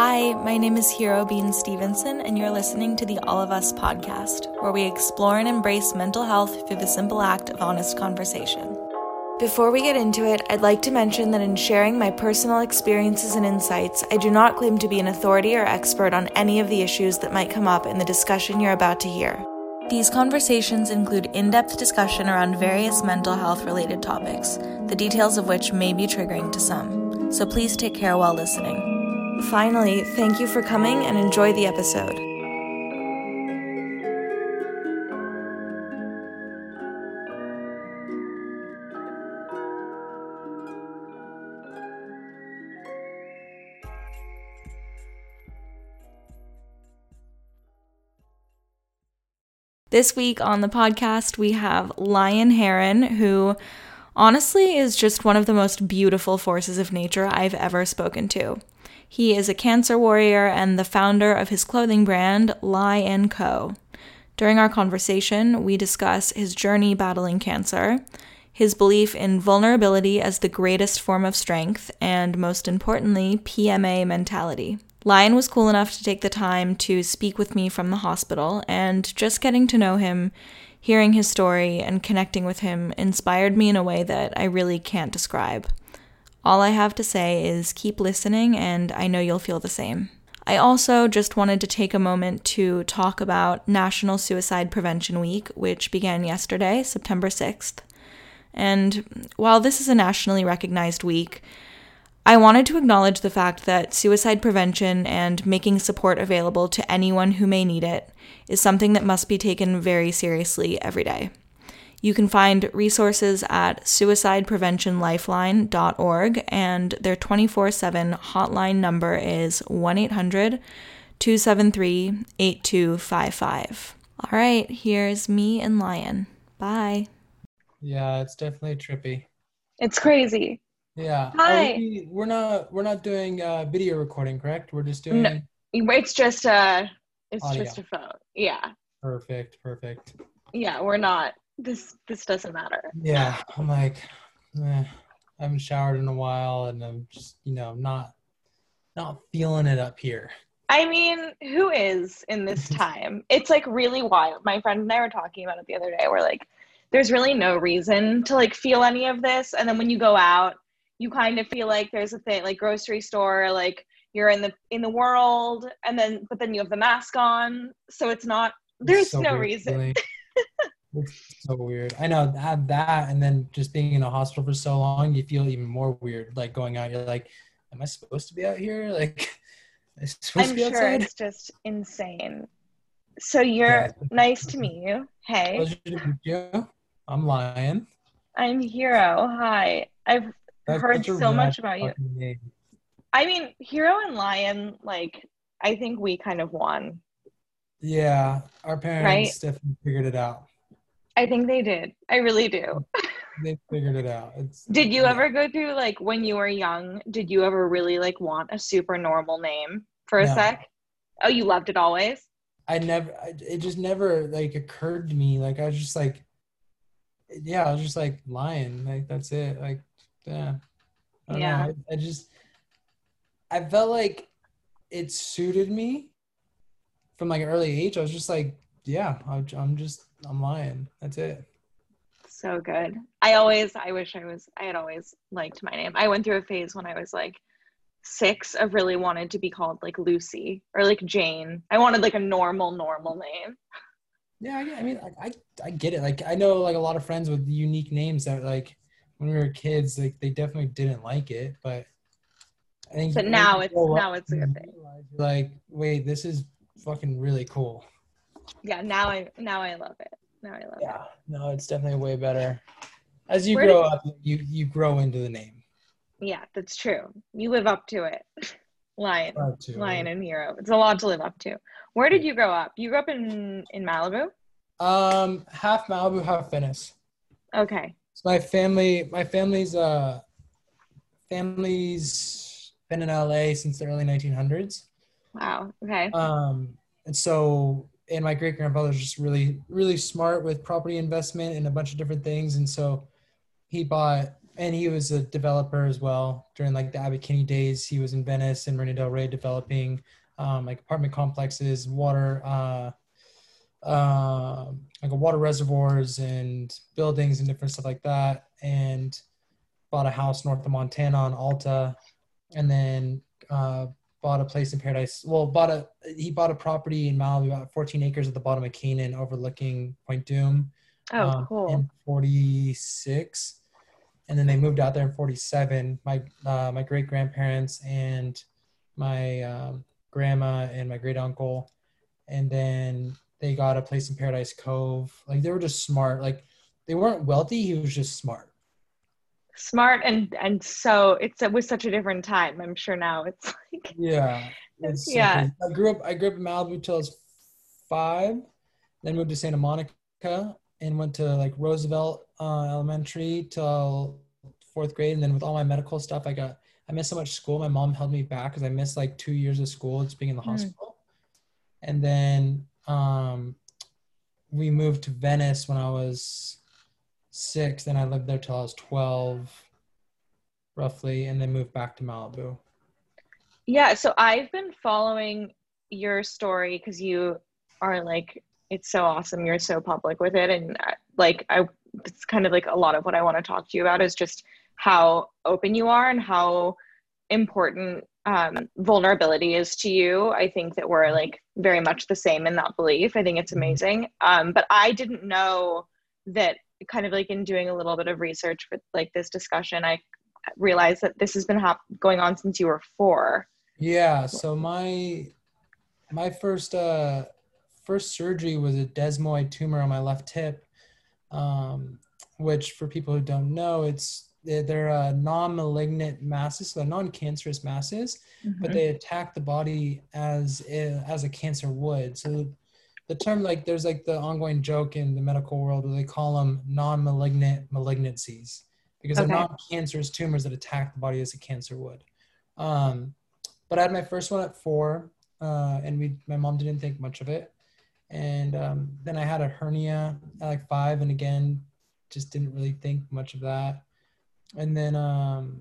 Hi, my name is Hero Bean Stevenson, and you're listening to the All of Us podcast, where we explore and embrace mental health through the simple act of honest conversation. Before we get into it, I'd like to mention that in sharing my personal experiences and insights, I do not claim to be an authority or expert on any of the issues that might come up in the discussion you're about to hear. These conversations include in depth discussion around various mental health related topics, the details of which may be triggering to some. So please take care while listening. Finally, thank you for coming and enjoy the episode. This week on the podcast, we have Lion Heron, who honestly is just one of the most beautiful forces of nature I've ever spoken to. He is a cancer warrior and the founder of his clothing brand, Lie & Co. During our conversation, we discuss his journey battling cancer, his belief in vulnerability as the greatest form of strength, and most importantly, PMA mentality. Lion was cool enough to take the time to speak with me from the hospital, and just getting to know him, hearing his story, and connecting with him inspired me in a way that I really can't describe. All I have to say is keep listening, and I know you'll feel the same. I also just wanted to take a moment to talk about National Suicide Prevention Week, which began yesterday, September 6th. And while this is a nationally recognized week, I wanted to acknowledge the fact that suicide prevention and making support available to anyone who may need it is something that must be taken very seriously every day. You can find resources at suicidepreventionlifeline.org, and their 24 7 hotline number is 1 800 273 8255. All right, here's me and Lion. Bye. Yeah, it's definitely trippy. It's crazy. Yeah. Hi. We, we're not we're not doing uh, video recording, correct? We're just doing. No, it's just a it's Audio. just a phone. Yeah. Perfect. Perfect. Yeah, we're not. This this doesn't matter. Yeah. I'm like, eh, I haven't showered in a while, and I'm just you know not not feeling it up here. I mean, who is in this time? It's like really wild. My friend and I were talking about it the other day. We're like, there's really no reason to like feel any of this. And then when you go out, you kind of feel like there's a thing like grocery store, like you're in the in the world, and then but then you have the mask on, so it's not. There's It's so no reason. it's so weird. I know have that, and then just being in a hospital for so long, you feel even more weird. Like going out, you're like, am I supposed to be out here? Like, am I supposed I'm to be sure outside? it's just insane. So you're Yeah. nice to meet you. Hey, Pleasure to meet you. I'm Lion. I'm Hero. Hi. I've That's heard so much about you. name. I mean, Hero and Lion, like, I think we kind of won. Yeah, our parents Right? definitely figured it out. I think they did. I really do. They figured it out. It's, Did you yeah. ever go through, like, when you were young, did you ever really, like, want a super normal name for a No. sec? Oh, you loved it always? I never. It just never like occurred to me. Like I was just like, yeah, I was just like Lion. Like that's it. Like yeah. I don't Yeah. know. I, I just I felt like it suited me from like an early age. I was just like, yeah, I, I'm just I'm Lion. That's it. So good. I always, I wish I was, I had always liked my name. I went through a phase when I was like six of really wanted to be called like Lucy or like Jane. I wanted like a normal, normal name. Yeah, I, I mean, I, I I get it. Like I know like a lot of friends with unique names that like when we were kids, like they definitely didn't like it, but I think But now it's- now it's a good thing. Like, wait, this is fucking really cool. Yeah, now I, now I love it. Now I love it. Yeah, no, it's definitely way better. As you Where grow up, you you grow into the name. Yeah, that's true. You live up to it. Lion, to. Lion and Hero. It's a lot to live up to. Where did you grow up? You grew up in in Malibu? Um, half Malibu, half Venice. Okay. So my family, my family's uh, family's been in LA since the early 1900s. Wow. Okay. Um, and so, and my great grandfather's just really, really smart with property investment and a bunch of different things. And so he bought and he was a developer as well during like the Abbot Kinney days. He was in Venice and Marina Del Rey developing um, like apartment complexes, water, uh, uh, like water reservoirs and buildings and different stuff like that. And bought a house north of Montana on Alta, and then uh, bought a place in Paradise. Well, bought a he bought a property in Malibu, about 14 acres at the bottom of Kanan, overlooking Point Dume. Oh, um, cool. In 46, and then they moved out there in 47. My uh, my great grandparents and my um, grandma and my great uncle, and then they got a place in Paradise Cove. Like they were just smart. Like they weren't wealthy. He was just smart. Smart and and so it's it was such a different time. I'm sure now it's like Yeah. It's Yeah. I grew up I grew up in Malibu till I was five, then moved to Santa Monica and went to like Roosevelt uh, Elementary till fourth grade. And then with all my medical stuff, I got I missed so much school. My mom held me back because I missed like two years of school just being in the Hmm. hospital. And then um we moved to Venice when I was six. Then I lived there till I was twelve roughly, and then moved back to Malibu. Yeah, so I've been following your story because you are like, it's so awesome. You're so public with it. And uh, like, I, it's kind of like a lot of what I want to talk to you about is just how open you are and how important um, vulnerability is to you. I think that we're like very much the same in that belief. I think it's amazing. Um, but I didn't know that kind of like in doing a little bit of research for like this discussion, I realized that this has been hap- going on since you were four. Yeah, so my my first uh first surgery was a desmoid tumor on my left hip, um, which for people who don't know, it's they're, they're uh, non-malignant masses, so they're non-cancerous masses, but they attack the body as a, as a cancer would. So the term like there's like the ongoing joke in the medical world where they call them non-malignant malignancies because Okay. they're non-cancerous tumors that attack the body as a cancer would. Um, but I had my first one at four, uh, and we my mom didn't think much of it, and um, then I had a hernia at like five, and again, just didn't really think much of that, and then um,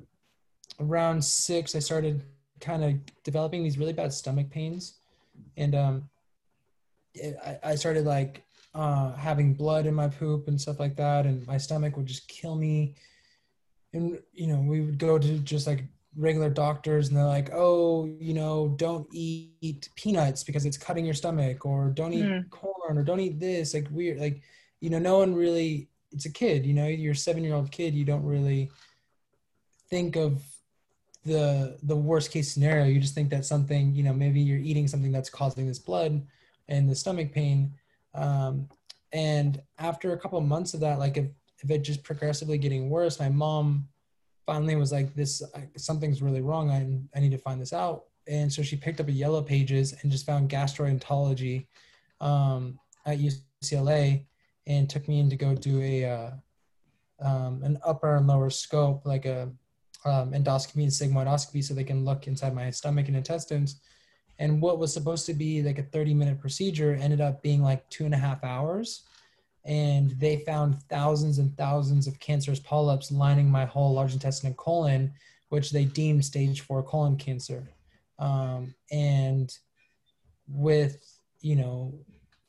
around six, I started kind of developing these really bad stomach pains, and um, I, I started like uh, having blood in my poop and stuff like that, and my stomach would just kill me. And you know, we would go to just like regular doctors, and they're like, "Oh, you know, don't eat peanuts because it's cutting your stomach, or don't eat Mm. corn, or don't eat this." Like weird, like you know, no one really. It's a kid, you know, you're a seven year old kid. You don't really think of the the worst case scenario you just think that something you know maybe you're eating something that's causing this blood and the stomach pain um, and after a couple of months of that like if, if it just progressively getting worse my mom finally was like this something's really wrong I, I need to find this out and so she picked up a yellow pages and just found gastroenterology um, at ucla and took me in to go do a uh, um, an upper and lower scope like a um, endoscopy and sigmoidoscopy so they can look inside my stomach and intestines. And what was supposed to be like a 30 minute procedure ended up being like two and a half hours. And they found thousands and thousands of cancerous polyps lining my whole large intestine and colon, which they deemed stage four colon cancer. Um, and with, you know,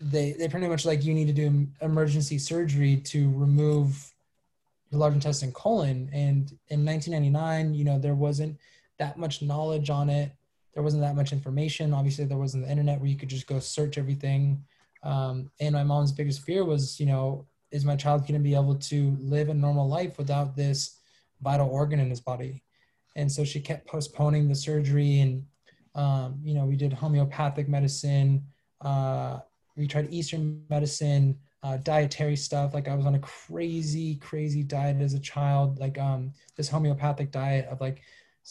they, they pretty much like you need to do emergency surgery to remove the large intestine colon and in 1999 you know there wasn't that much knowledge on it there wasn't that much information. Obviously there wasn't the internet where you could just go search everything. Um, and my mom's biggest fear was you know is my child going to be able to live a normal life without this vital organ in his body? And so she kept postponing the surgery and um, you know we did homeopathic medicine uh, we tried eastern medicine uh, dietary stuff. Like I was on a crazy, crazy diet as a child, like um, this homeopathic diet of like,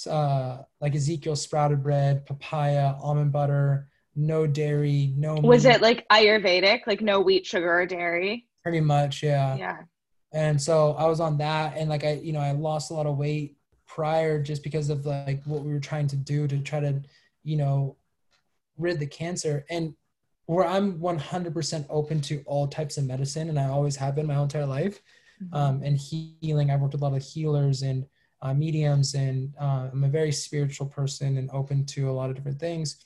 uh, like Ezekiel sprouted bread, papaya, almond butter, no dairy, no. Was meat, it like Ayurvedic, like no wheat, sugar, or dairy? pretty much? Yeah. Yeah. And so I was on that, and like I, you know, I lost a lot of weight prior just because of like what we were trying to do to try to, you know, rid the cancer. And where I'm 100% open to all types of medicine, and I always have been my whole entire life. um, and healing. I've worked with a lot of healers and uh, mediums, and uh, I'm a very spiritual person and open to a lot of different things.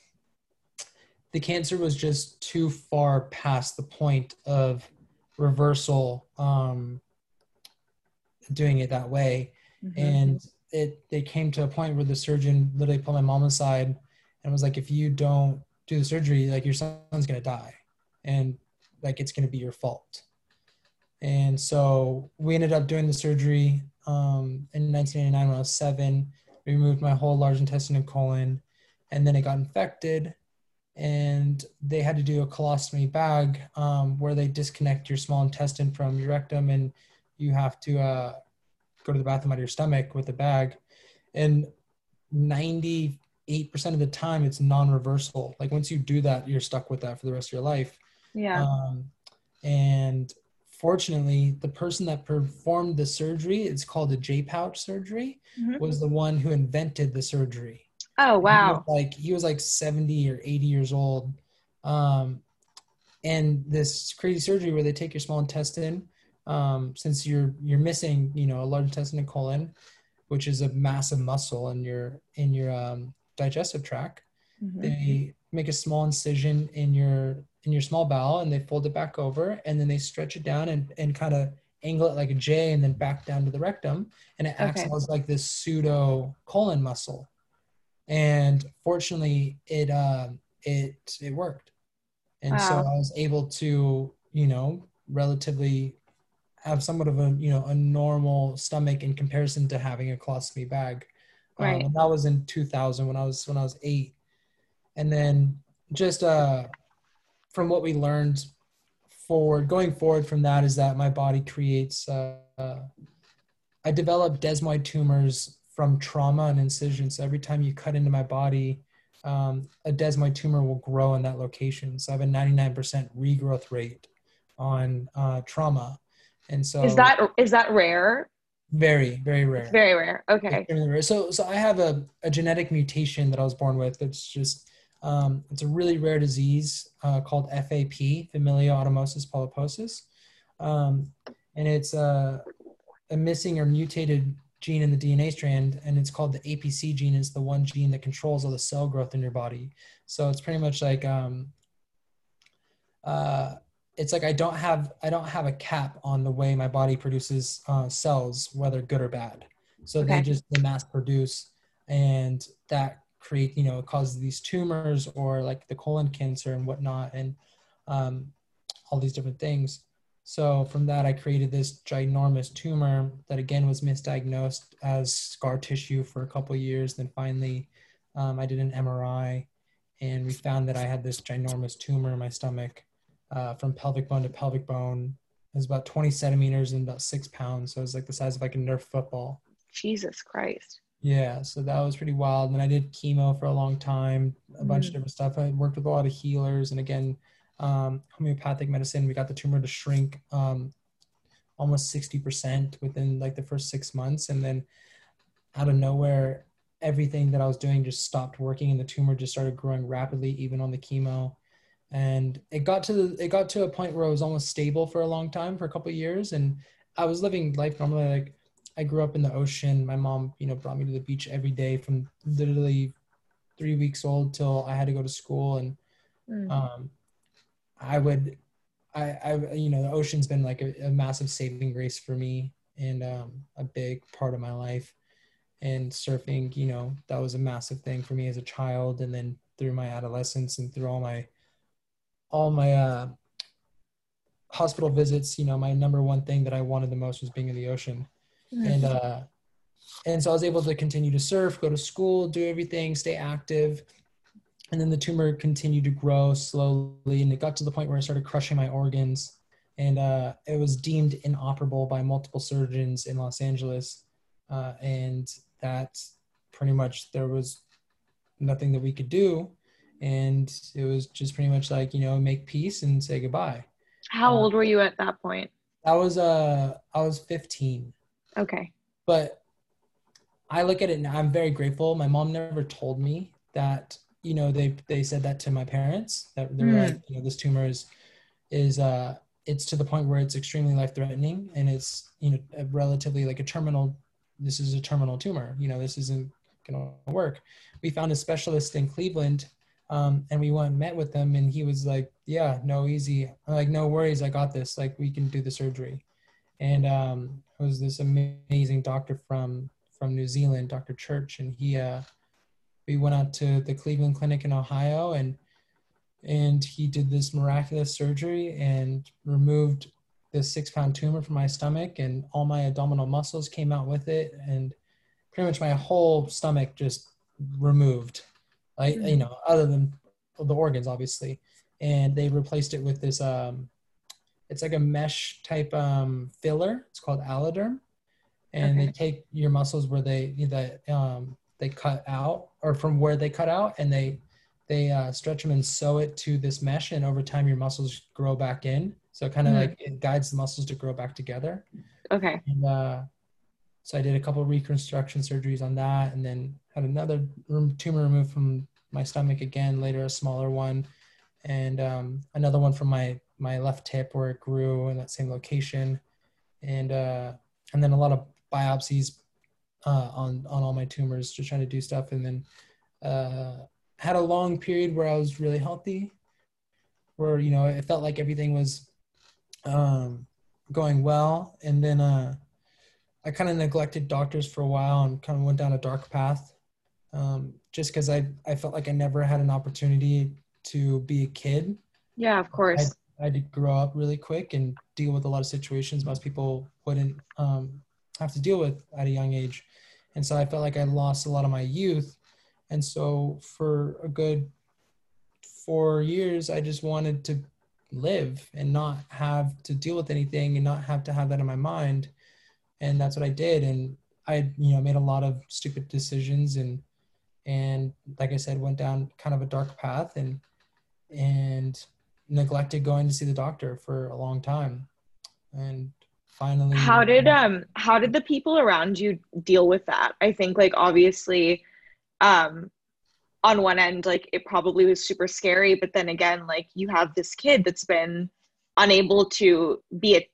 The cancer was just too far past the point of reversal, um, doing it that way, Mhm. and it they came to a point where the surgeon literally pulled my mom aside and was like, "If you don't do the surgery, like your son's gonna die, and like it's gonna be your fault." And so we ended up doing the surgery um, in 1989 when I was seven. We removed my whole large intestine and colon, and then it got infected. And they had to do a colostomy bag um, where they disconnect your small intestine from your rectum, and you have to uh, go to the bathroom out of your stomach with a bag. And 98% of the time, it's non reversible. Like once you do that, you're stuck with that for the rest of your life. Yeah. Um, and fortunately, the person that performed the surgery, it's called a J pouch surgery, Mhm. was the one who invented the surgery. Oh wow. was like he was like 70 or 80 years old. Um, and this crazy surgery where they take your small intestine, um, since you're you're missing, you know, a large intestine and colon, which is a massive muscle in your in your um, digestive tract Mhm. they make a small incision in your in your small bowel and they fold it back over and then they stretch it down and, and kind of angle it like a J and then back down to the rectum and it acts Okay. as like this pseudo colon muscle. And fortunately it um it it worked. And so I was able to, you know, relatively have somewhat of a you know a normal stomach in comparison to having a colostomy bag. Um, Right. and that was in 2000 when I was when I was eight, and then just uh, from what we learned forward, going forward from that is that my body creates. Uh, I developed desmoid tumors from trauma and incision. So every time you cut into my body, um, a desmoid tumor will grow in that location. So I have a 99% regrowth rate on uh, trauma, and so Is that is that rare? very very rare. It's very rare. Okay. Rare. So, so I have a, a genetic mutation that I was born with. that's just, um, it's a really rare disease uh, called FAP, familial adenomatous polyposis. Um, and it's a, a missing or mutated gene in the DNA strand, and it's called the APC gene. It's the one gene that controls all the cell growth in your body. So it's pretty much like, um, uh, it's like I don't have I don't have a cap on the way my body produces uh, cells, whether good or bad. So Okay. they just they mass produce, and that create you know it causes these tumors or like the colon cancer and whatnot, and um, all these different things. So from that, I created this ginormous tumor that again was misdiagnosed as scar tissue for a couple years. Then finally, um, I did an MRI, and we found that I had this ginormous tumor in my stomach uh, from pelvic bone to pelvic bone. It was about 20 centimeters and about six pounds. So it was like the size of like a Nerf football. Jesus Christ. Yeah, so that was pretty wild. And I did chemo for a long time, a bunch of Mm. different stuff. I worked with a lot of healers, and again, um, homeopathic medicine. We got the tumor to shrink um, almost 60% within like the first six months. And then out of nowhere, everything that I was doing just stopped working, and the tumor just started growing rapidly, even on the chemo. And it got to the, it got to a point where it was almost stable for a long time, for a couple of years, and I was living life normally. Like I grew up in the ocean. My mom, you know, brought me to the beach every day from literally three weeks old till I had to go to school, and Mm. um, I would, I, I, you know, the ocean's been like a, a massive saving grace for me and um, a big part of my life. And surfing, you know, that was a massive thing for me as a child, and then through my adolescence and through all my, all my uh, hospital visits, you know, my number one thing that I wanted the most was being in the ocean. And uh and so i was able to continue to surf go to school do everything stay active. And then the tumor continued to grow slowly and it got to the point where i started crushing my organs. And uh, it was deemed inoperable by multiple surgeons in los angeles uh, and that pretty much there was nothing that we could do. And it was just pretty much like you know make peace and say goodbye. How uh, old were you at that point? i was uh i was 15 Okay. but I look at it and I'm very grateful. My mom never told me that, you know, they they said that to my parents that they were Mm. like, you know, this tumor is is uh it's to the point where it's extremely life threatening and it's you know relatively like a terminal this is a terminal tumor you know this isn't going to work we found a specialist in cleveland um, and we went and met with him and he was like yeah no easy I'm like no worries i got this like we can do the surgery and um, was this amazing doctor from from new zealand dr church. And he uh, we went out to the cleveland clinic in ohio and and he did this miraculous surgery and removed this six pound tumor from my stomach and all my abdominal muscles came out with it. And pretty much my whole stomach just removed like you know other than the organs obviously. And they replaced it with this um it's like a mesh type um filler it's called alloderm and Okay. they take your muscles where they that um they cut out or from where they cut out and they they uh, stretch them and sew it to this mesh and over time your muscles grow back in so kind of Mhm. like it guides the muscles to grow back together Okay. and uh, so I did a couple reconstruction surgeries on that, and then had another tumor removed from my stomach again. Later, a smaller one, and um, another one from my my left hip where it grew in that same location, and uh, and then a lot of biopsies uh, on on all my tumors, just trying to do stuff, and then uh, had a long period where I was really healthy, where you know it felt like everything was um, going well, and then uh, I kind of neglected doctors for a while and kind of went down a dark path, um, just because I I felt like I never had an opportunity to be a kid. Yeah, of course. I had to grow up really quick and deal with a lot of situations most people wouldn't um, have to deal with at a young age. And so I felt like I lost a lot of my youth. And so for a good four years, I just wanted to live and not have to deal with anything and not have to have that in my mind. And that's what I did. And I, you know, made a lot of stupid decisions and, and like I said, went down kind of a dark path and, and neglected going to see the doctor for a long time. And finally how did um how did the people around you deal with that? I think like obviously um on one end like it probably was super scary but then again like you have this kid that's been unable to be a,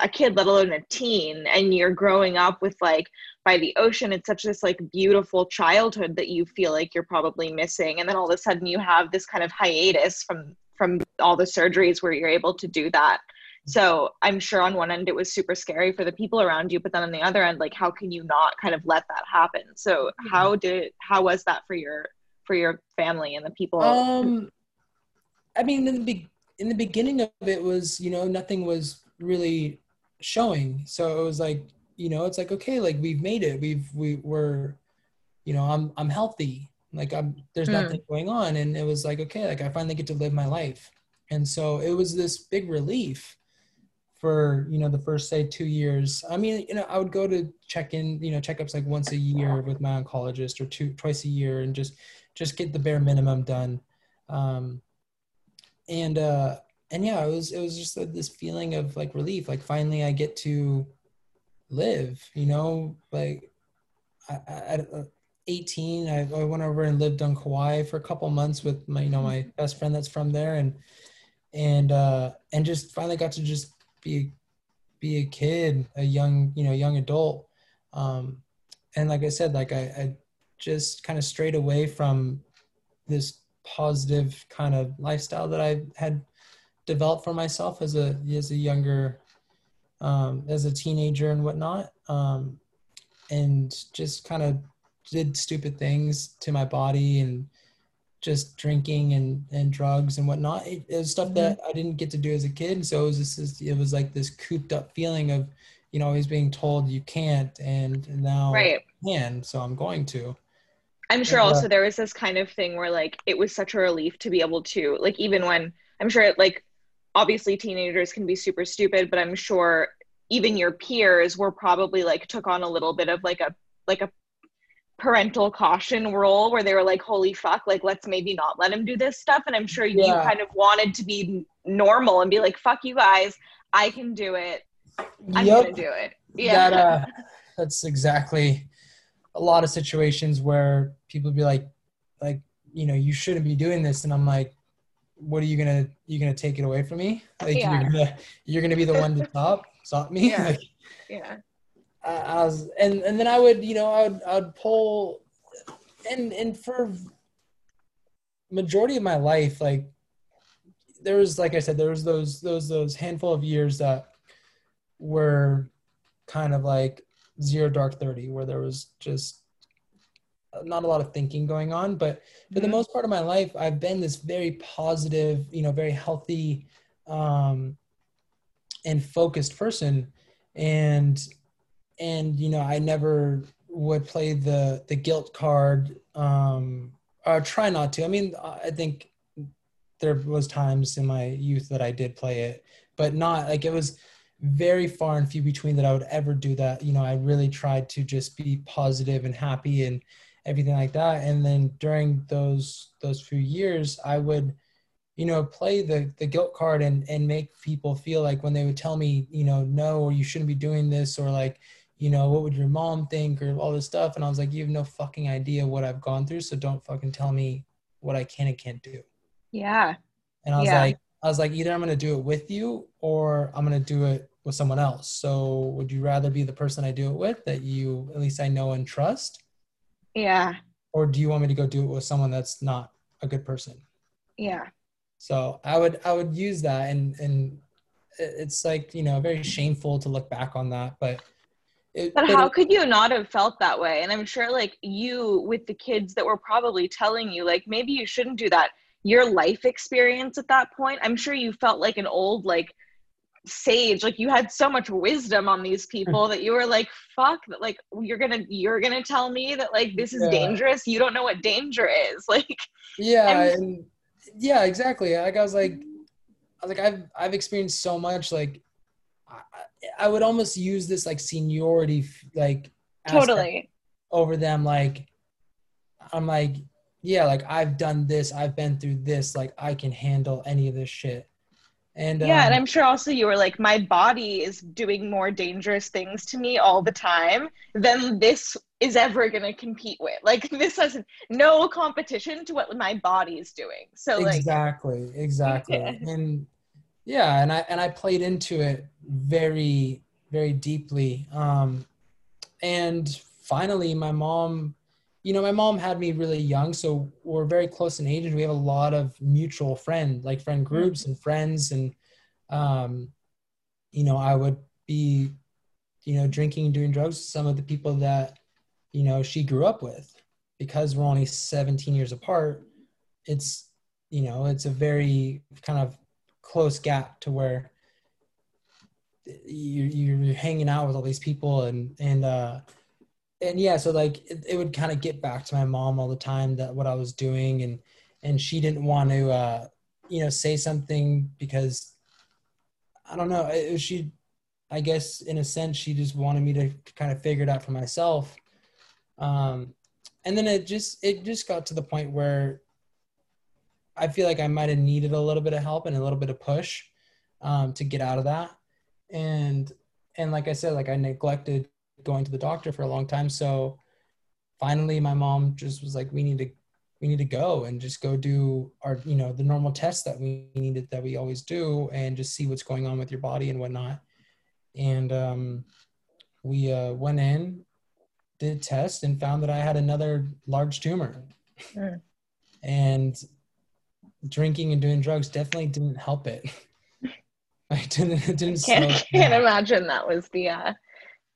a kid let alone a teen and you're growing up with like by the ocean it's such this like beautiful childhood that you feel like you're probably missing. And then all of a sudden you have this kind of hiatus from from all the surgeries where you're able to do that. So i'm sure on one end it was super scary for the people around you but then on the other end like how can you not kind of let that happen? So how did how was that for your for your family and the people? Um i mean in the be- in the beginning of it was you know nothing was really showing. So it was like you know it's like okay like we've made it. We've we were you know i'm i'm healthy like i'm there's Mm. nothing going on. And it was like okay like i finally get to live my life. And so it was this big relief for you know the first say two years. I mean you know i would go to check in you know checkups like once a year with my oncologist or two twice a year and just just get the bare minimum done. Um and uh and yeah it was it was just like this feeling of like relief. Like finally i get to live you know like I, I, uh, 18 I, I went over and lived on kauai for a couple months with my you know my best friend that's from there and and uh and just finally got to just be be a kid a young you know young adult. Um and like i said like i, I just kind of strayed away from this positive kind of lifestyle that i had developed for myself as a as a younger um as a teenager and whatnot. Um and just kind of did stupid things to my body and just drinking and, and drugs and whatnot. It, it was stuff that mm-hmm. I didn't get to do as a kid. And so it was this, it was like this cooped up feeling of, you know, always being told you can't and now right I can, so I'm going to. I'm sure Yeah. Uh, also there was this kind of thing where like it was such a relief to be able to like even when I'm sure like obviously teenagers can be super stupid, but I'm sure even your peers were probably like took on a little bit of like a like a parental caution role where they were like holy fuck like let's maybe not let him do this stuff and i'm sure you Yeah. kind of wanted to be normal and be like fuck you guys i can do it i'm Yep. gonna do it yeah That, uh, that's exactly a lot of situations where people be like, like, you know, you shouldn't be doing this. And I'm like, what are you gonna you gonna take it away from me? Like Yeah. you're gonna you're gonna be the one to stop stop me? Yeah. Like, Yeah. I, I was and and then I would you know I would I would pull and and for majority of my life like there was like I said there was those those those handful of years that were kind of like zero dark 30 where there was just not a lot of thinking going on but for the Mhm. most part of my life i've been this very positive you know very healthy um and focused person and and you know i never would play the the guilt card um or try not to. I mean i think there was times in my youth that i did play it but not like it was very far and few between that i would ever do that. You know i really tried to just be positive and happy and everything like that. And then during those those few years i would you know play the the guilt card and and make people feel like when they would tell me you know no or you shouldn't be doing this or like you know what would your mom think or all this stuff and i was like you have no fucking idea what i've gone through so don't fucking tell me what i can and can't do Yeah. and i was Yeah. like i was like either i'm going to do it with you or i'm going to do it with someone else so would you rather be the person i do it with that you at least i know and trust Yeah. or do you want me to go do it with someone that's not a good person Yeah. so i would i would use that and and it's like you know very shameful to look back on that but it, But but how it- could you not have felt that way? And I'm sure, like, you with the kids that were probably telling you, like, maybe you shouldn't do that. Your life experience at that point, I'm sure you felt like an old, like, sage. Like, you had so much wisdom on these people that you were like, fuck, that, like, you're gonna, you're gonna tell me that, like, this is Yeah. dangerous. You don't know what danger is. Like, yeah and yeah exactly like i was like i was like i've i've experienced so much like i, I would almost use this like seniority like totally. over them like i'm like yeah like i've done this i've been through this like i can handle any of this shit and yeah, and um, I'm sure also you were like, my body is doing more dangerous things to me all the time than this is ever going to compete with. Like, this has no competition to what my body's doing. So, like, exactly exactly Yeah. and yeah and i and i played into it very very deeply. Um and finally my mom you know my mom had me really young so we're very close in age and we have a lot of mutual friend like friend groups and friends and um you know i would be you know drinking and doing drugs with some of the people that you know she grew up with. Because we're only 17 years apart it's you know it's a very kind of close gap to where you you're hanging out with all these people and and uh and yeah so like it, it would kind of get back to my mom all the time that what i was doing and and she didn't want to uh you know say something because i don't know it, she i guess in a sense she just wanted me to kind of figure it out for myself. Um and then it just it just got to the point where I feel like I might have needed a little bit of help and a little bit of push um, to get out of that. And and like I said, like I neglected going to the doctor for a long time. So finally, my mom just was like, "We need to we need to go and just go do our you know the normal tests that we needed that we always do and just see what's going on with your body and whatnot." And um, we uh, went in, did tests, and found that I had another large tumor. Mm. And drinking and doing drugs definitely didn't help it. I didn't. It didn't. slow can't, can't imagine that was the, uh,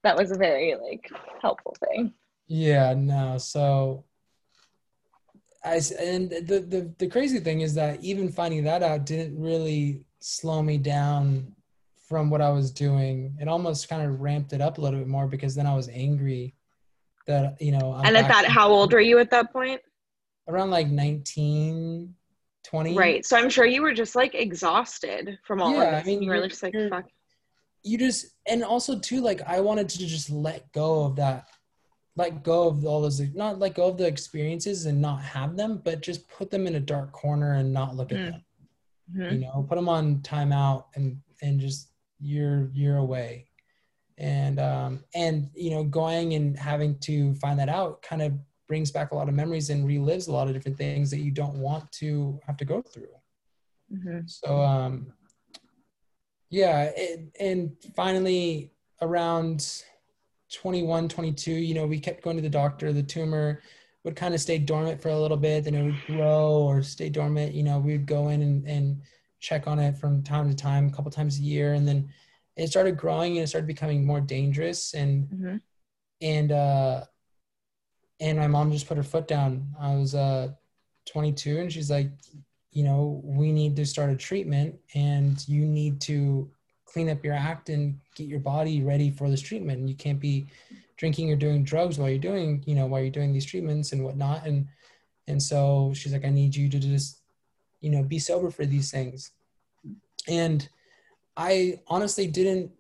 that was a very, like, helpful thing. Yeah. No. So. I and the, the the crazy thing is that even finding that out didn't really slow me down from what I was doing. It almost kind of ramped it up a little bit more because then I was angry that you know. I'm and at that, how old were you at that point? Around like 19, 20. Right. So I'm sure you were just like exhausted from all Yeah, of I mean, you were just like, fuck. you just and also too like i wanted to just let go of that let go of all those not let go of the experiences and not have them but just put them in a dark corner and not look at Mm. them Mhm. you know put them on timeout and and just you're you're away and um and you know going and having to find that out kind of brings back a lot of memories and relives a lot of different things that you don't want to have to go through hmm So um yeah, it, and finally around 21, 22, you know, we kept going to the doctor. The tumor would kind of stay dormant for a little bit, then it would grow or stay dormant. You know, we'd go in and, and check on it from time to time, a couple times a year, and then it started growing and it started becoming more dangerous. And hmm and uh, and my mom just put her foot down. I was uh 22, and she's like, you know, we need to start a treatment, and you need to clean up your act and get your body ready for this treatment. You can't be drinking or doing drugs while you're doing, you know, while you're doing these treatments and whatnot. And and so she's like, I need you to just, you know, be sober for these things. And I honestly didn't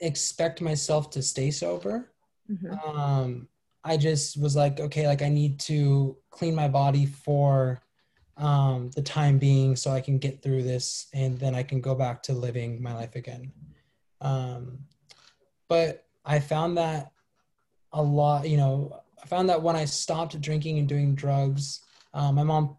expect myself to stay sober hmm um i just was like okay like i need to clean my body for um the time being so i can get through this and then i can go back to living my life again. Um but i found that a lot you know i found that when i stopped drinking and doing drugs um, my mom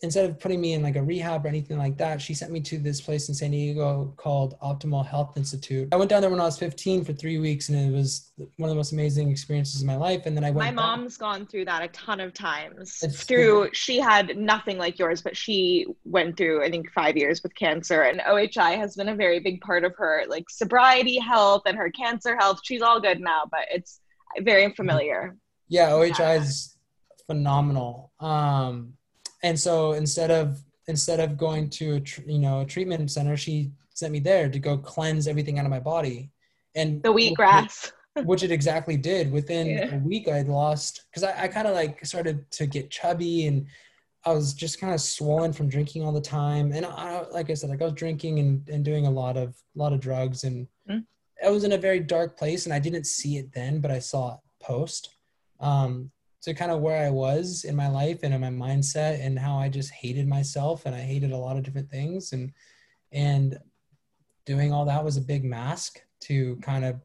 instead of putting me in like a rehab or anything like that she sent me to this place in san diego called optimal health institute i went down there when i was 15 for three weeks and it was one of the most amazing experiences of my life and then i went My back- mom's gone through that a ton of times. It's- through she had nothing like yours, but she went through I think five years with cancer, and OHI has been a very big part of her like sobriety health and her cancer health. She's all good now, but it's very familiar. Yeah, OHI is phenomenal. Um, and so instead of instead of going to a tr- you know a treatment center, she sent me there to go cleanse everything out of my body. And The wheatgrass. which it exactly did. Within Yeah. a week, I'd lost because I, I kind of like started to get chubby and I was just kind of swollen from drinking all the time. And I, like I said, like I was drinking and, and doing a lot of a lot of drugs, and Mm. I was in a very dark place. And I didn't see it then, but I saw it post. Um, so kind of where I was in my life and in my mindset, and how I just hated myself, and I hated a lot of different things, and and doing all that was a big mask to kind of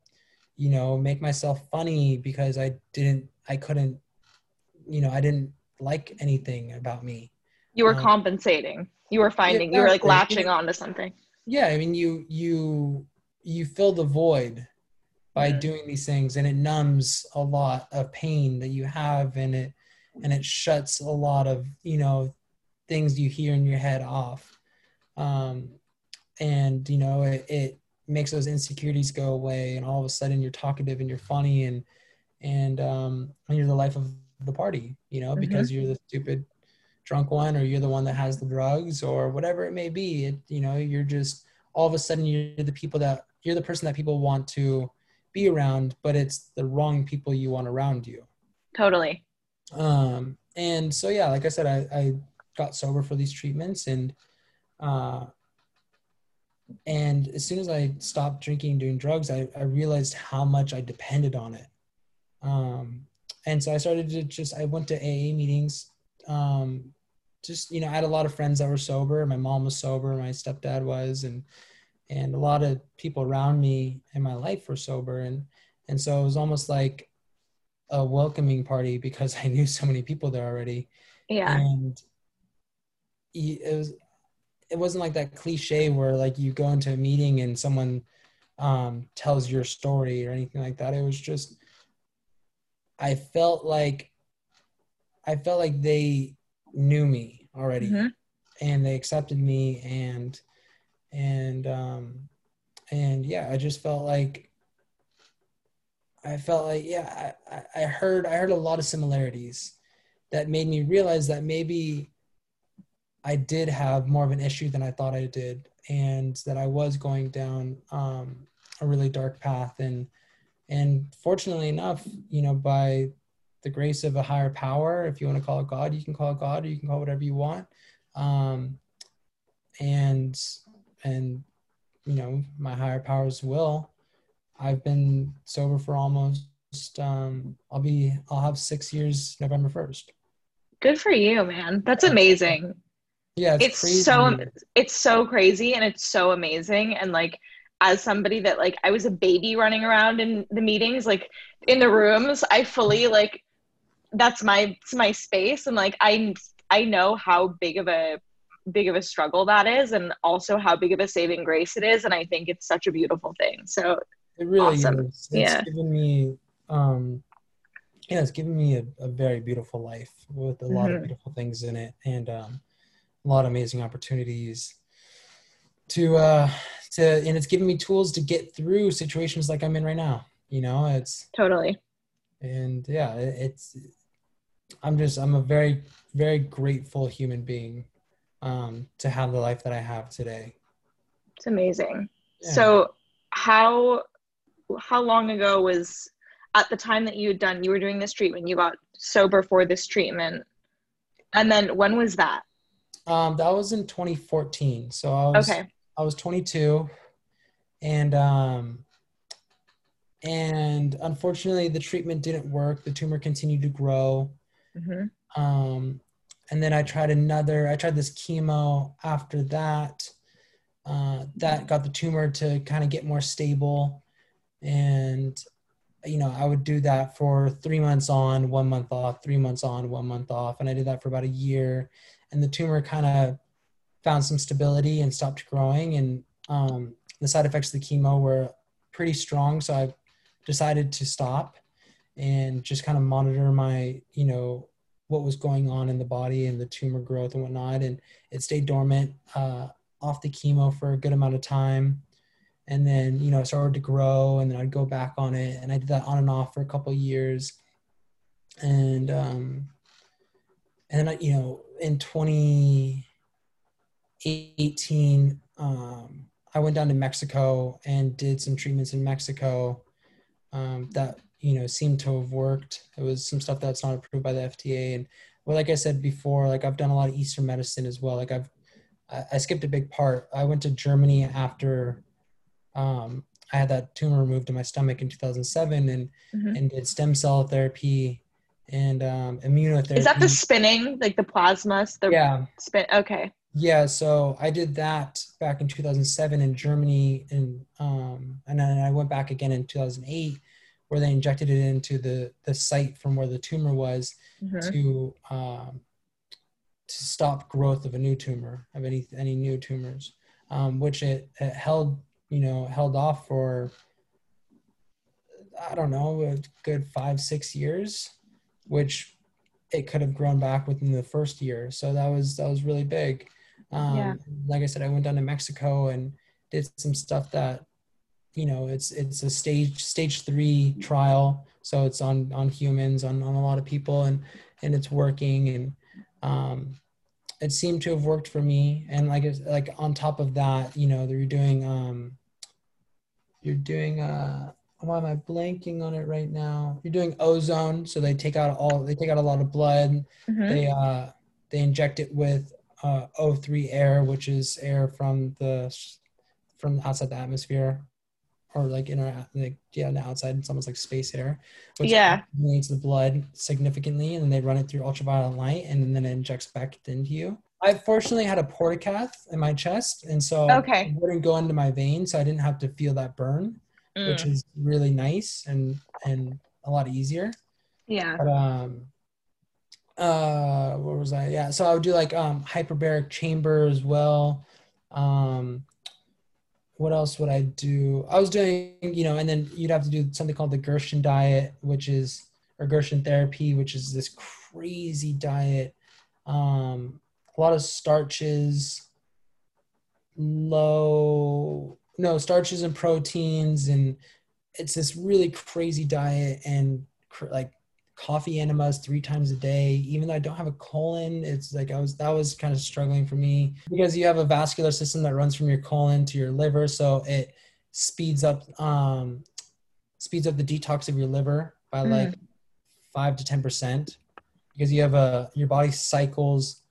you know make myself funny because i didn't i couldn't you know i didn't like anything about me You were Um, compensating. You were finding. You were like latching on to something. yeah i mean you you you fill the void by doing these things and it numbs a lot of pain that you have and it and it shuts a lot of you know things you hear in your head off. Um and you know it, it makes those insecurities go away and all of a sudden you're talkative and you're funny and and um and you're the life of the party you know Mhm. because you're the stupid drunk one or you're the one that has the drugs or whatever it may be. It you know you're just all of a sudden you're the people that you're the person that people want to be around but it's the wrong people you want around you. Totally. um and so yeah like i said i, I got sober for these treatments and uh and as soon as i stopped drinking and doing drugs i, I realized how much i depended on it. Um and so i started to just i went to aa meetings um just you know i had a lot of friends that were sober. My mom was sober. My stepdad was. And and a lot of people around me in my life were sober and and so it was almost like a welcoming party because I knew so many people there already. Yeah. And it was it wasn't like that cliche where like you go into a meeting and someone um, tells your story or anything like that. It was just I felt like I felt like they knew me already Mhm. and they accepted me and and um and yeah i just felt like i felt like yeah I, I- heard i heard a lot of similarities that made me realize that maybe i did have more of an issue than i thought i did and that i was going down um a really dark path. And and fortunately enough you know by the grace of a higher power if you want to call it god you can call it god or you can call it whatever you want. Um and and you know my higher powers will. I've been sober for almost um i'll be i'll have six years november 1st Good for you, man. That's amazing. yeah it's, it's so it's so crazy and it's so amazing. And like as somebody that like i was a baby running around in the meetings like in the rooms i fully like that's my it's my space. And like i i know how big of a big of a struggle that is and also how big of a saving grace it is and i think it's such a beautiful thing so It really Awesome. is. It's Yeah. given me um yeah, it's given me a, a very beautiful life with a lot of Mhm. beautiful things in it and um a lot of amazing opportunities to uh to and it's given me tools to get through situations like I'm in right now. You know, it's totally and yeah, it, it's I'm just I'm a very very grateful human being um to have the life that I have today. it's amazing Yeah. so how how long ago was at the time that you had done you were doing this treatment you got sober for this treatment and then when was that um that was in 2014. So I was okay I was 22 and um and unfortunately the treatment didn't work the tumor continued to grow hmm um and then I tried another I tried this chemo after that uh that got the tumor to kind of get more stable. And you know I would do that for 3 months on 1 month off 3 months on 1 month off. And I did that for about a year. And the tumor kind of found some stability and stopped growing. And um, the side effects of the chemo were pretty strong. So i decided to stop and just kind of monitor my you know what was going on in the body and the tumor growth and whatnot and it stayed dormant uh, off the chemo for a good amount of time. And then you know it started to grow and then i'd go back on it and i did that on and off for a couple years. And um and then I, you know in 2018 um i went down to mexico and did some treatments in mexico um that you know seemed to have worked it was some stuff that's not approved by the fda and well like i said before like i've done a lot of eastern medicine as well like i've i, skipped a big part i went to germany after um i had that tumor removed in my stomach in 2007 and Mhm. and did stem cell therapy and um, immunotherapy. is that the spinning like the plasmas? the yeah, spin okay yeah. So I did that back in 2007 in Germany, and um, and then I went back again in 2008, where they injected it into the the site from where the tumor was Mhm. to um, to stop growth of a new tumor of any any new tumors, um, which it, it held you know held off for I don't know a good five six years, which it could have grown back within the first year. So that was that was really big. Um, Yeah. Like I said, I went down to Mexico and did some stuff that you know it's it's a stage stage three trial. So it's on on humans on, on a lot of people and and it's working. And um it seemed to have worked for me. And like it's like on top of that you know you're doing um you're doing uh why am i blanking on it right now? You're doing ozone. So they take out all they take out a lot of blood. Mhm. they uh they inject it with uh o3 air which is air from the from outside the atmosphere or like in our like yeah on the outside it's almost like space air which Yeah. the blood significantly and then they run it through ultraviolet light and then it injects back into you i fortunately had a portacath in my chest and so Okay. it wouldn't go into my vein so i didn't have to feel that burn which Mm. is really nice and and a lot easier yeah but um uh what was i yeah so i would do like um hyperbaric chamber as well um what else would i do? I was doing you know and then you'd have to do something called the Gerson diet which is or Gerson therapy which is this crazy diet. Um a lot of starches low no starches and proteins and it's this really crazy diet and cr- like coffee enemas three times a day. Even though i don't have a colon it's like i was that was kind of struggling for me. Because you have a vascular system that runs from your colon to your liver so it speeds up um speeds up the detox of your liver by Mm. like five to ten percent. Because you have a your body cycles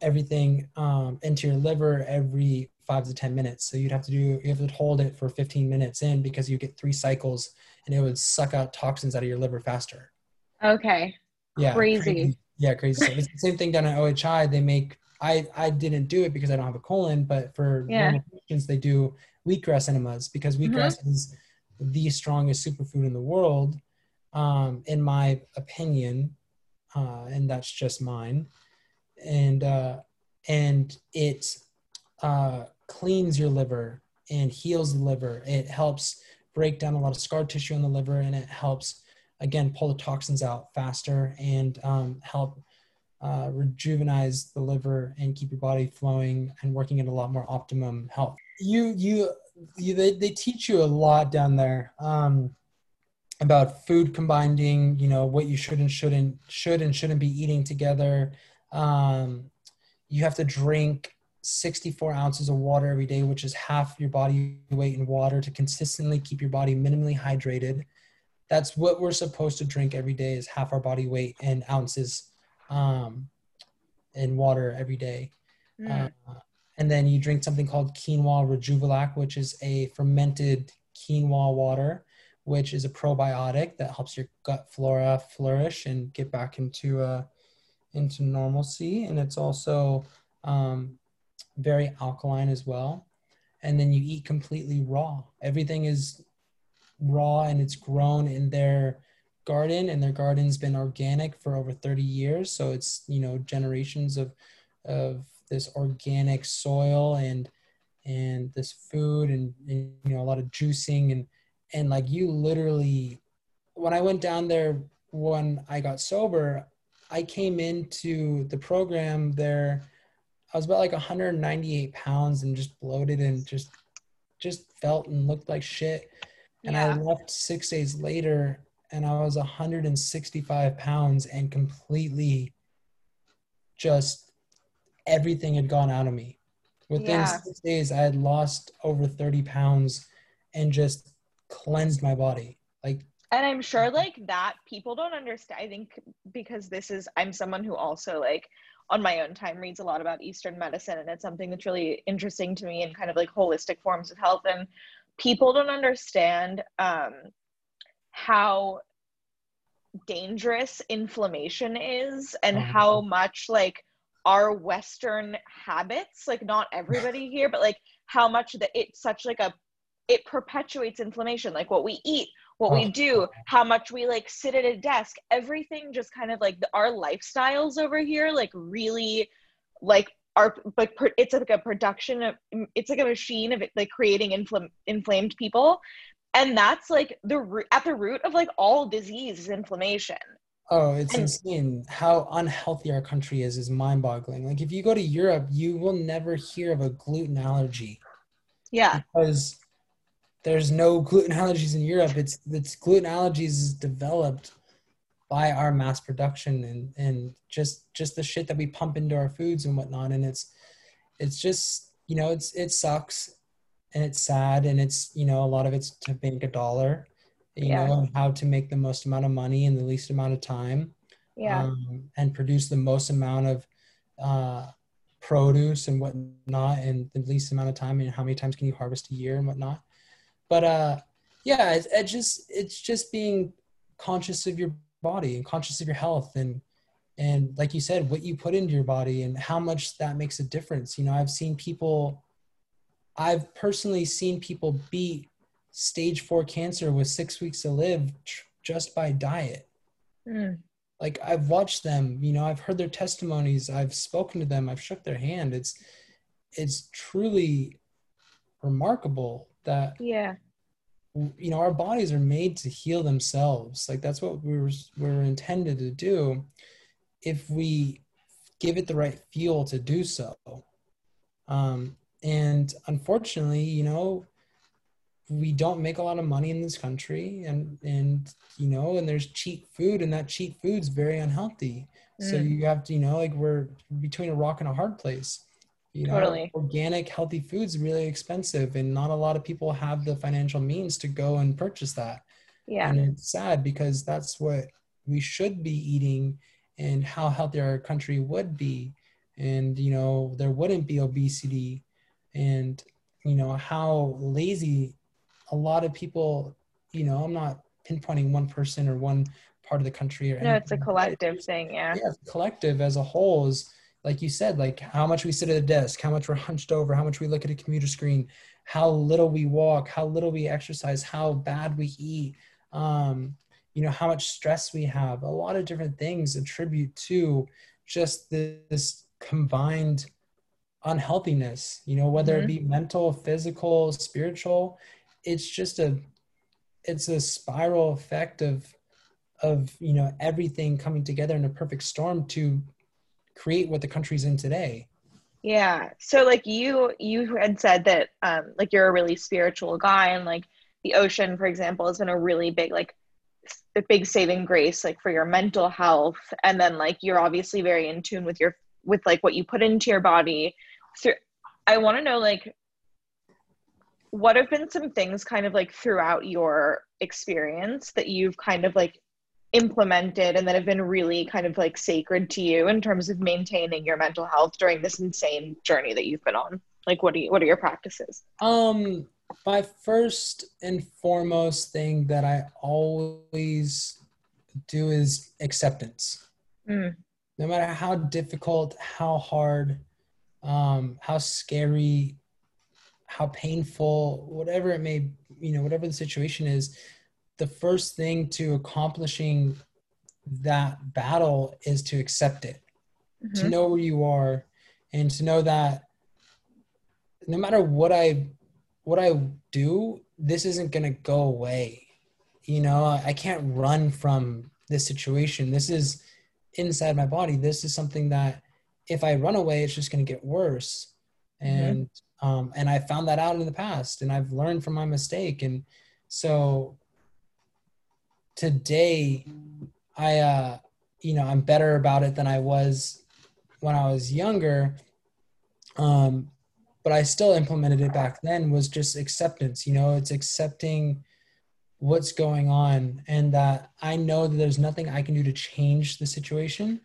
everything um, into your liver every five to ten minutes. So you'd have to do you have to hold it for 15 minutes in because you get three cycles and it would suck out toxins out of your liver faster okay yeah Crazy. yeah crazy stuff. it's the same thing down at OHI they make i i didn't do it because i don't have a colon but for Yeah. patients they do wheatgrass enemas because Mhm. wheatgrass is the strongest superfood in the world um in my opinion uh and that's just mine and uh and it uh, cleans your liver and heals the liver. It helps break down a lot of scar tissue in the liver, and it helps again pull the toxins out faster and um, help uh, rejuvenize the liver and keep your body flowing and working at a lot more optimum health. You you, you they, they teach you a lot down there. Um, about food combining, you know, what you should and shouldn't should and shouldn't be eating together. Um, you have to drink 64 ounces of water every day, which is half your body weight in water to consistently keep your body minimally hydrated. That's what we're supposed to drink every day is half our body weight in ounces um, in water every day. Mm. Uh, and then you drink something called quinoa rejuvelac, which is a fermented quinoa water which is a probiotic that helps your gut flora flourish and get back into uh, into normalcy. And it's also um, very alkaline as well. And then you eat completely raw. Everything is raw and it's grown in their garden and their garden's been organic for over 30 years. So it's you know generations of of this organic soil and and this food and, and you know a lot of juicing and and like you literally when i went down there when i got sober i came into the program there i was about like 198 pounds and just bloated and just just felt and looked like shit and yeah. i left six days later and i was 165 pounds and completely just everything had gone out of me within yeah. six days i had lost over 30 pounds and just cleansed my body. Like and I'm sure like that people don't understand. I think because this is I'm someone who also like on my own time reads a lot about Eastern medicine and it's something that's really interesting to me and kind of like holistic forms of health. And people don't understand um how dangerous inflammation is and oh, how much like our western habits like not everybody here but like how much that it's such like a it perpetuates inflammation like what we eat what we oh. do how much we like sit at a desk everything just kind of like the, our lifestyles over here like really like are like it's like a production of it's like a machine of it like creating infl- inflamed people and that's like the at the root of like all disease is inflammation Oh, it's and, insane how unhealthy our country is is mind-boggling. Like if you go to Europe, you will never hear of a gluten allergy. Yeah. Because there's no gluten allergies in Europe. It's it's gluten allergies is developed by our mass production and and just just the shit that we pump into our foods and whatnot. And it's it's just you know it's it sucks and it's sad and it's you know a lot of it's to make a dollar, you yeah. know, how to make the most amount of money in the least amount of time. Yeah. Um, and produce the most amount of uh, produce and whatnot in the least amount of time and how many times can you harvest a year and whatnot but uh yeah it's it just it's just being conscious of your body and conscious of your health and and like you said what you put into your body and how much that makes a difference. You know i've seen people i've personally seen people beat stage four cancer with six weeks to live tr- just by diet. Mm. like i've watched them you know i've heard their testimonies i've spoken to them i've shook their hand. It's it's truly remarkable that yeah you know our bodies are made to heal themselves. Like that's what we were we are intended to do. If we give it the right fuel to do so. Um and unfortunately you know we don't make a lot of money in this country and and you know and there's cheap food and that cheap food's very unhealthy. Mm. so you have to you know like we're between a rock and a hard place you know totally. organic healthy foods really expensive and not a lot of people have the financial means to go and purchase that. Yeah. And it's sad because that's what we should be eating and how healthy our country would be. And you know there wouldn't be obesity. And you know how lazy a lot of people you know i'm not pinpointing one person or one part of the country or no it's a collective thing yeah. Yeah collective as a whole is like you said, like how much we sit at a desk, how much we're hunched over, how much we look at a computer screen, how little we walk, how little we exercise, how bad we eat, um, you know, how much stress we have. A lot of different things attribute to just this combined unhealthiness you know whether Mhm. it be mental physical spiritual it's just a it's a spiral effect of of you know everything coming together in a perfect storm to create what the country's in today Yeah. So like you you had said that um like you're a really spiritual guy and like the ocean for example has been a really big like a big saving grace like for your mental health and then like you're obviously very in tune with your with like what you put into your body. So I want to know like what have been some things kind of like throughout your experience that you've kind of like implemented and that have been really kind of like sacred to you in terms of maintaining your mental health during this insane journey that you've been on like what do you what are your practices Um, my first and foremost thing that I always do is acceptance. Mm. No matter how difficult, how hard, um, how scary, how painful, whatever it may, you know, whatever the situation is, the first thing to accomplishing that battle is to accept it to Mhm. know where you are and to know that no matter what I what I do, this isn't gonna go away. You know, I can't run from this situation. This is inside my body. This is something that if I run away, it's just gonna get worse. And um, and I found that out in the past, and I've learned from my mistake. And so today, I uh, you know I'm better about it than I was when I was younger. Um, but I still implemented it back then was just acceptance. You know, it's accepting what's going on and that I know that there's nothing I can do to change the situation.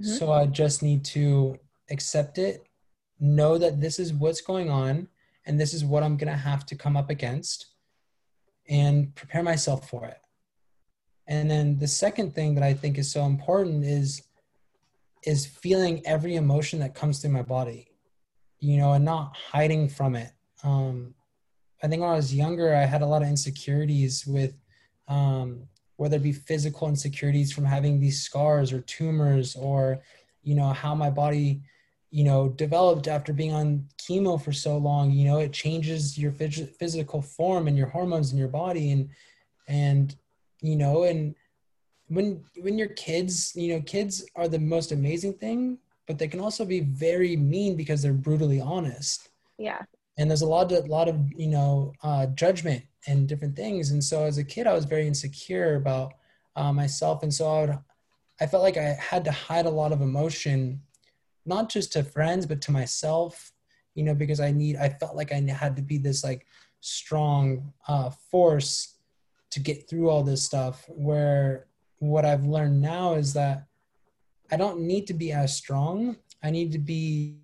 Mhm. So I just need to accept it, know that this is what's going on and this is what I'm going to have to come up against and prepare myself for it. And then the second thing that I think is so important is is feeling every emotion that comes through my body you know, and not hiding from it. Um, I think when I was younger, I had a lot of insecurities with um, whether it be physical insecurities from having these scars or tumors, or you know how my body, you know, developed after being on chemo for so long. You know, it changes your phys- physical form and your hormones in your body, and and you know, and when when you're kids, you know, kids are the most amazing thing but they can also be very mean because they're brutally honest. Yeah. And there's a lot of lot of you know uh, judgment and different things. And so as a kid i was very insecure about uh, myself. And so i would i felt like i had to hide a lot of emotion not just to friends but to myself you know because i need i felt like i had to be this like strong uh, force to get through all this stuff where what i've learned now is that I don't need to be as strong. I need to be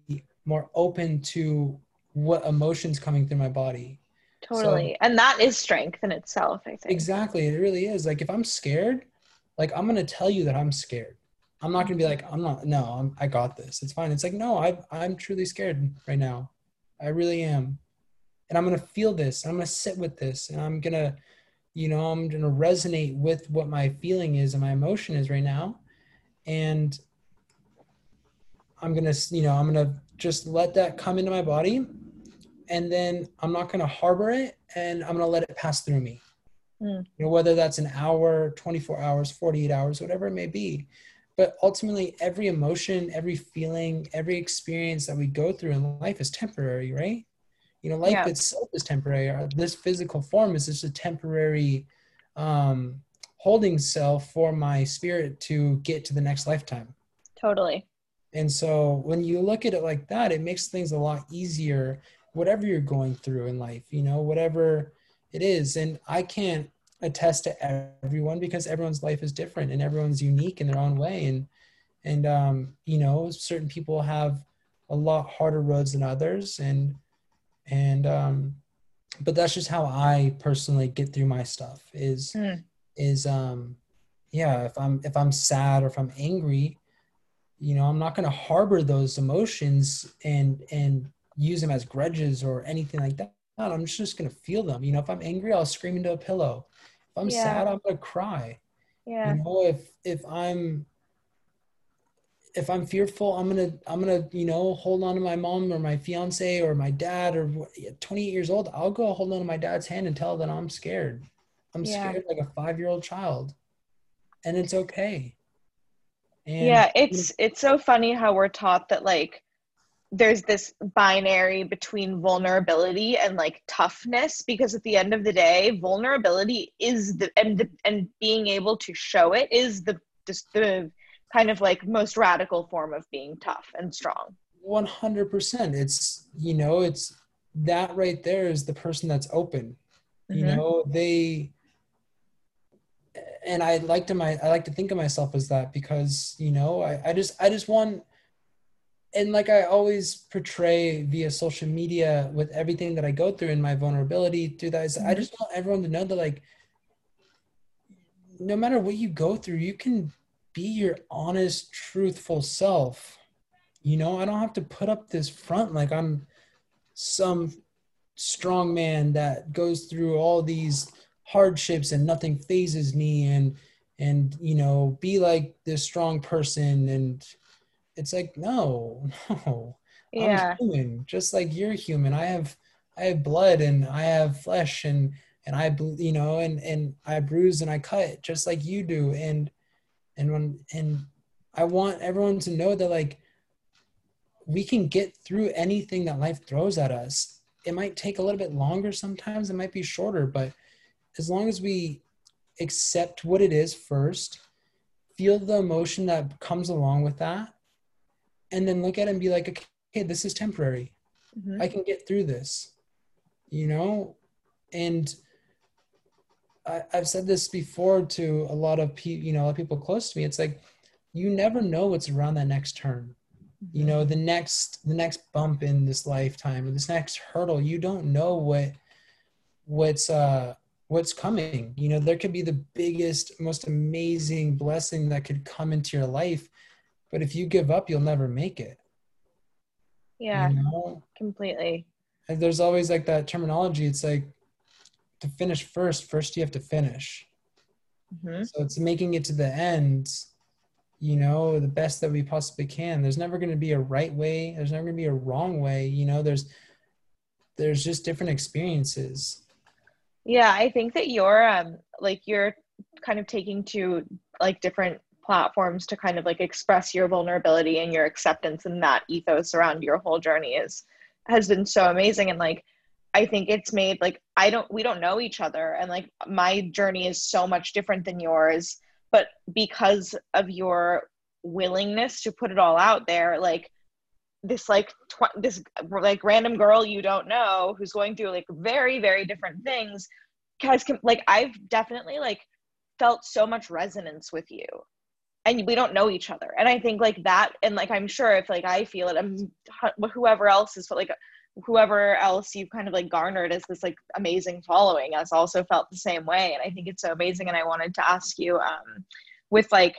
more open to what emotions coming through my body. totally and that is strength in itself i think Exactly, it really is. Like if I'm scared, like I'm gonna tell you that I'm scared. I'm not gonna be like I'm not. No, I'm, I got this. It's fine. It's like no, I I'm truly scared right now. I really am, and I'm gonna feel this. I'm gonna sit with this, and I'm gonna, you know, I'm gonna resonate with what my feeling is and my emotion is right now, and I'm gonna, you know, I'm gonna just let that come into my body, and then I'm not gonna harbor it, and I'm gonna let it pass through me. Mm. You know, whether that's an hour, 24 hours, 48 hours, whatever it may be. But ultimately, every emotion, every feeling, every experience that we go through in life is temporary, right? You know, life Yeah. itself is temporary. This physical form is just a temporary um, holding cell for my spirit to get to the next lifetime. totally And so when you look at it like that, it makes things a lot easier, whatever you're going through in life, you know, whatever it is. And I can't attest to everyone because everyone's life is different and everyone's unique in their own way. And, and, um, you know, certain people have a lot harder roads than others. And, and, um, but that's just how I personally get through my stuff is, Mm. is, um, yeah, if I'm, if I'm sad or if I'm angry, you know i'm not going to harbor those emotions and and use them as grudges or anything like that. I'm just going to feel them. You know if i'm angry i'll scream into a pillow. If i'm Yeah. sad i'm going to cry. Yeah. You know if if i'm if I'm fearful, I'm gonna I'm gonna you know hold on to my mom or my fiance or my dad or 28 years old. I'll go hold on to my dad's hand and tell that I'm scared. I'm Yeah. scared like a five year old child, and it's okay. And yeah it's it's so funny how we're taught that like there's this binary between vulnerability and like toughness because at the end of the day vulnerability is the and the, and being able to show it is the just the kind of like most radical form of being tough and strong 100% it's you know it's that right there is the person that's open you Mhm. know they and i like to my i like to think of myself as that because you know i, I just i just want and like i always portray via social media with everything that i go through and my vulnerability through that is i Mhm. just want everyone to know that like no matter what you go through you can be your honest truthful self. You know i don't have to put up this front like i'm some strong man that goes through all these hardships and nothing phases me and and you know be like this strong person. And it's like no no yeah. i'm human just like you're human. I have i have blood and i have flesh and and i you know and and i bruise and i cut just like you do. And and when and i want everyone to know that like we can get through anything that life throws at us it might take a little bit longer sometimes it might be shorter but as long as we accept what it is first feel the emotion that comes along with that and then look at it and be like okay this is temporary Mhm. I can get through this, you know? And I, I've said this before to a lot of people, you know, a lot of people close to me. It's like, you never know what's around that next turn. You know, the next, the next bump in this lifetime or this next hurdle, you don't know what, what's, uh, what's coming. You know, there could be the biggest, most amazing blessing that could come into your life. But if you give up, you'll never make it. yeah You know? completely And there's always like that terminology. It's like to finish first, first you have to finish. Mhm. So it's making it to the end, you know, the best that we possibly can. There's never going to be a right way. There's never going to be a wrong way. You know, there's, there's just different experiences. Yeah, I think that you're um like you're kind of taking to like different platforms to kind of like express your vulnerability and your acceptance and that ethos around your whole journey is has been so amazing and like I think it's made like I don't we don't know each other and like my journey is so much different than yours but because of your willingness to put it all out there like this like tw- this like random girl you don't know who's going through like very very different things has com- like I've definitely like felt so much resonance with you and we don't know each other and I think like that and like I'm sure if like I feel it I'm whoever else is like whoever else you've kind of like garnered as this like amazing following has also felt the same way and I think it's so amazing and I wanted to ask you um with like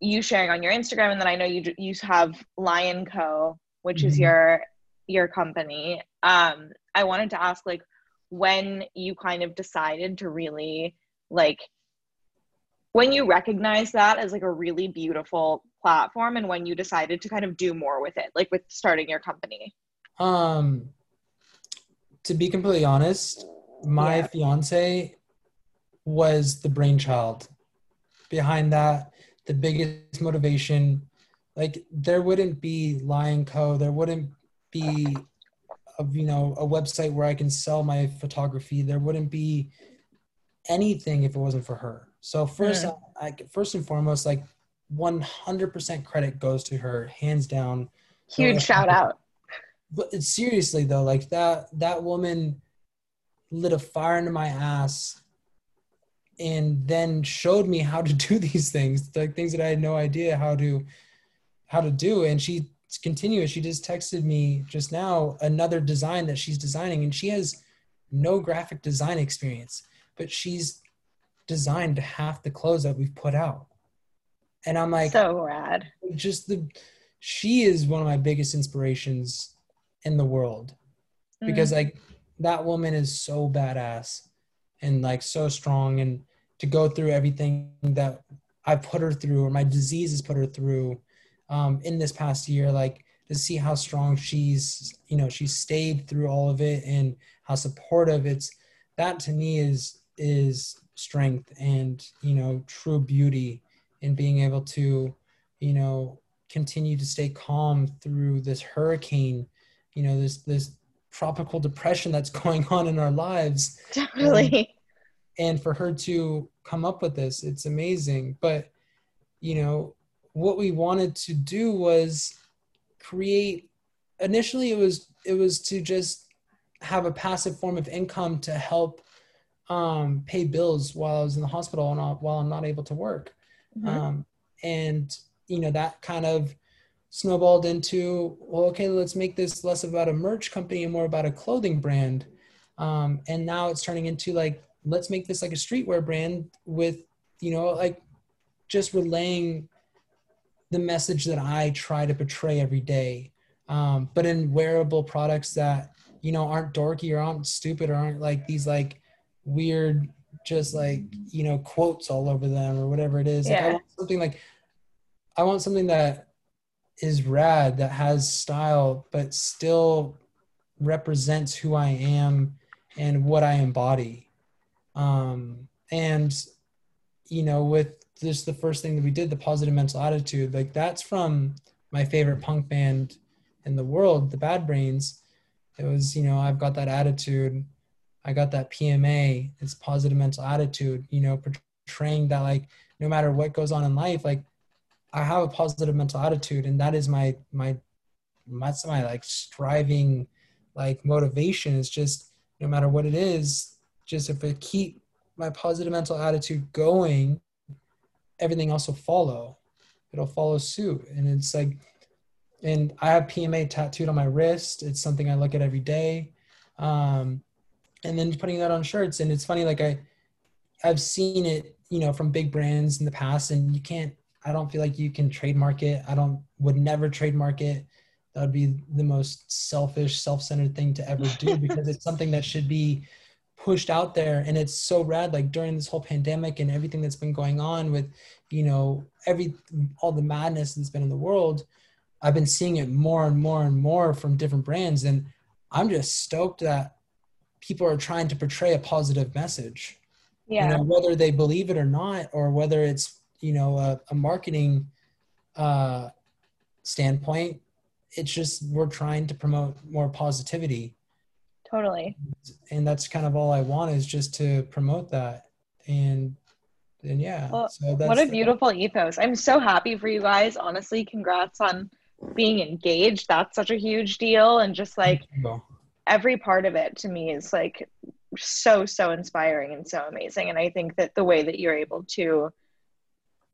you sharing on your Instagram, and then I know you you have Lion Co, which is Mhm. your your company. Um, I wanted to ask like when you kind of decided to really like when you recognize that as like a really beautiful platform, and when you decided to kind of do more with it, like with starting your company. Um, to be completely honest, my Yeah. fiance was the brainchild behind that. The biggest motivation, like there wouldn't be Lion Co. There wouldn't be, a, you know, a website where I can sell my photography. There wouldn't be anything if it wasn't for her. So first, Mm. I, I first and foremost, like 100% credit goes to her, hands down. Huge shout out. But seriously though like that that woman lit a fire into my ass and then showed me how to do these things like things that i had no idea how to how to do and she continues she just texted me just now another design that she's designing and she has no graphic design experience but she's designed half the clothes that we've put out and i'm like so rad. just the she is one of my biggest inspirations in the world because Mm. like that woman is so badass and like so strong and to go through everything that I put her through or my disease has put her through um, in this past year, like to see how strong she's, you know, she's stayed through all of it and how supportive it's that to me is is strength and you know true beauty in being able to you know continue to stay calm through this hurricane you know this this tropical depression that's going on in our lives Definitely. and, and for her to come up with this it's amazing but you know what we wanted to do was create initially it was it was to just have a passive form of income to help um, pay bills while I was in the hospital and while I'm not able to work. Mhm. Um, and you know that kind of snowballed into well, okay, let's make this less about a merch company and more about a clothing brand. Um, and now it's turning into like let's make this like a streetwear brand with you know like just relaying the message that I try to portray every day, um, but in wearable products that you know aren't dorky or aren't stupid or aren't like these like weird just like you know quotes all over them or whatever it is. Like i want something like i want something that is rad that has style but still represents who i am and what i embody. Um and you know with just the first thing that we did the positive mental attitude like that's from my favorite punk band in the world the bad brains. It was you know i've got that attitude. I got that pma it's positive mental attitude you know portraying that like no matter what goes on in life like i have a positive mental attitude and that is my my that's my like striving like motivation. Is just no matter what it is just if i keep my positive mental attitude going everything else will follow. It'll follow suit. And it's like and i have pma tattooed on my wrist. It's something i look at every day. Um, and then putting that on shirts. And it's funny like i i've seen it you know from big brands in the past and you can't i don't feel like you can trademark it. I don't would never trademark it. That would be the most selfish self-centered thing to ever do because it's something that should be pushed out there. And it's so rad like during this whole pandemic and everything that's been going on with you know every all the madness that's been in the world i've been seeing it more and more and more from different brands. And i'm just stoked that people are trying to portray a positive message. Yeah. you know whether they believe it or not or whether it's you know a, a marketing uh standpoint it's just we're trying to promote more positivity totally. and that's kind of all I want is just to promote that. And and yeah, Well, so that's What a the- beautiful ethos. I'm so happy for you guys. Honestly, congrats on being engaged. That's such a huge deal. And just like every part of it to me is like so so inspiring and so amazing and i think that the way that you're able to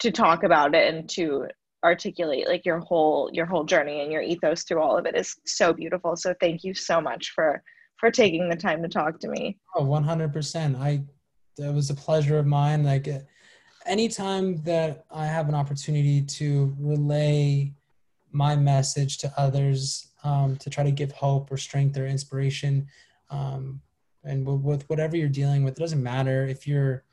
to talk about it and to articulate like your whole your whole journey and your ethos through all of it is so beautiful so thank you so much for for taking the time to talk to me Oh, 100%. I that was a pleasure of mine. Like uh, anytime that I have an opportunity to relay my message to others, um, to try to give hope or strength or inspiration, um, and with, with whatever you're dealing with, it doesn't matter if you're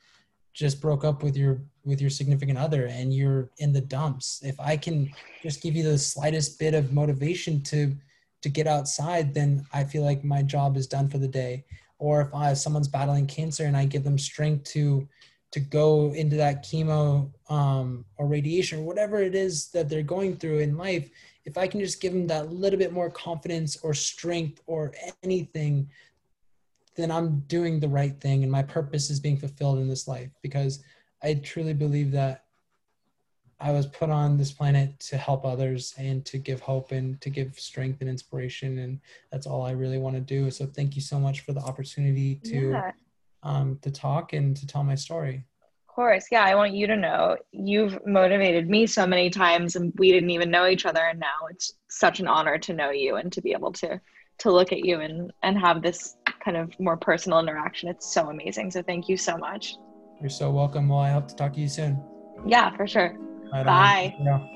just broke up with your with your significant other and you're in the dumps. If I can just give you the slightest bit of motivation to to get outside, then I feel like my job is done for the day or if I, someone's battling cancer and I give them strength to to go into that chemo um, or radiation or whatever it is that they're going through in life, if I can just give them that little bit more confidence or strength or anything, then I'm doing the right thing and my purpose is being fulfilled in this life because I truly believe that I was put on this planet to help others and to give hope and to give strength and inspiration. And that's all I really want to do. So thank you so much for the opportunity to yeah um, to talk and to tell my story. of course yeah i want you to know you've motivated me so many times and we didn't even know each other and now it's such an honor to know you and to be able to to look at you and and have this kind of more personal interaction it's so amazing so thank you so much You're so welcome. Well, I hope to talk to you soon. yeah for sure Right. Bye.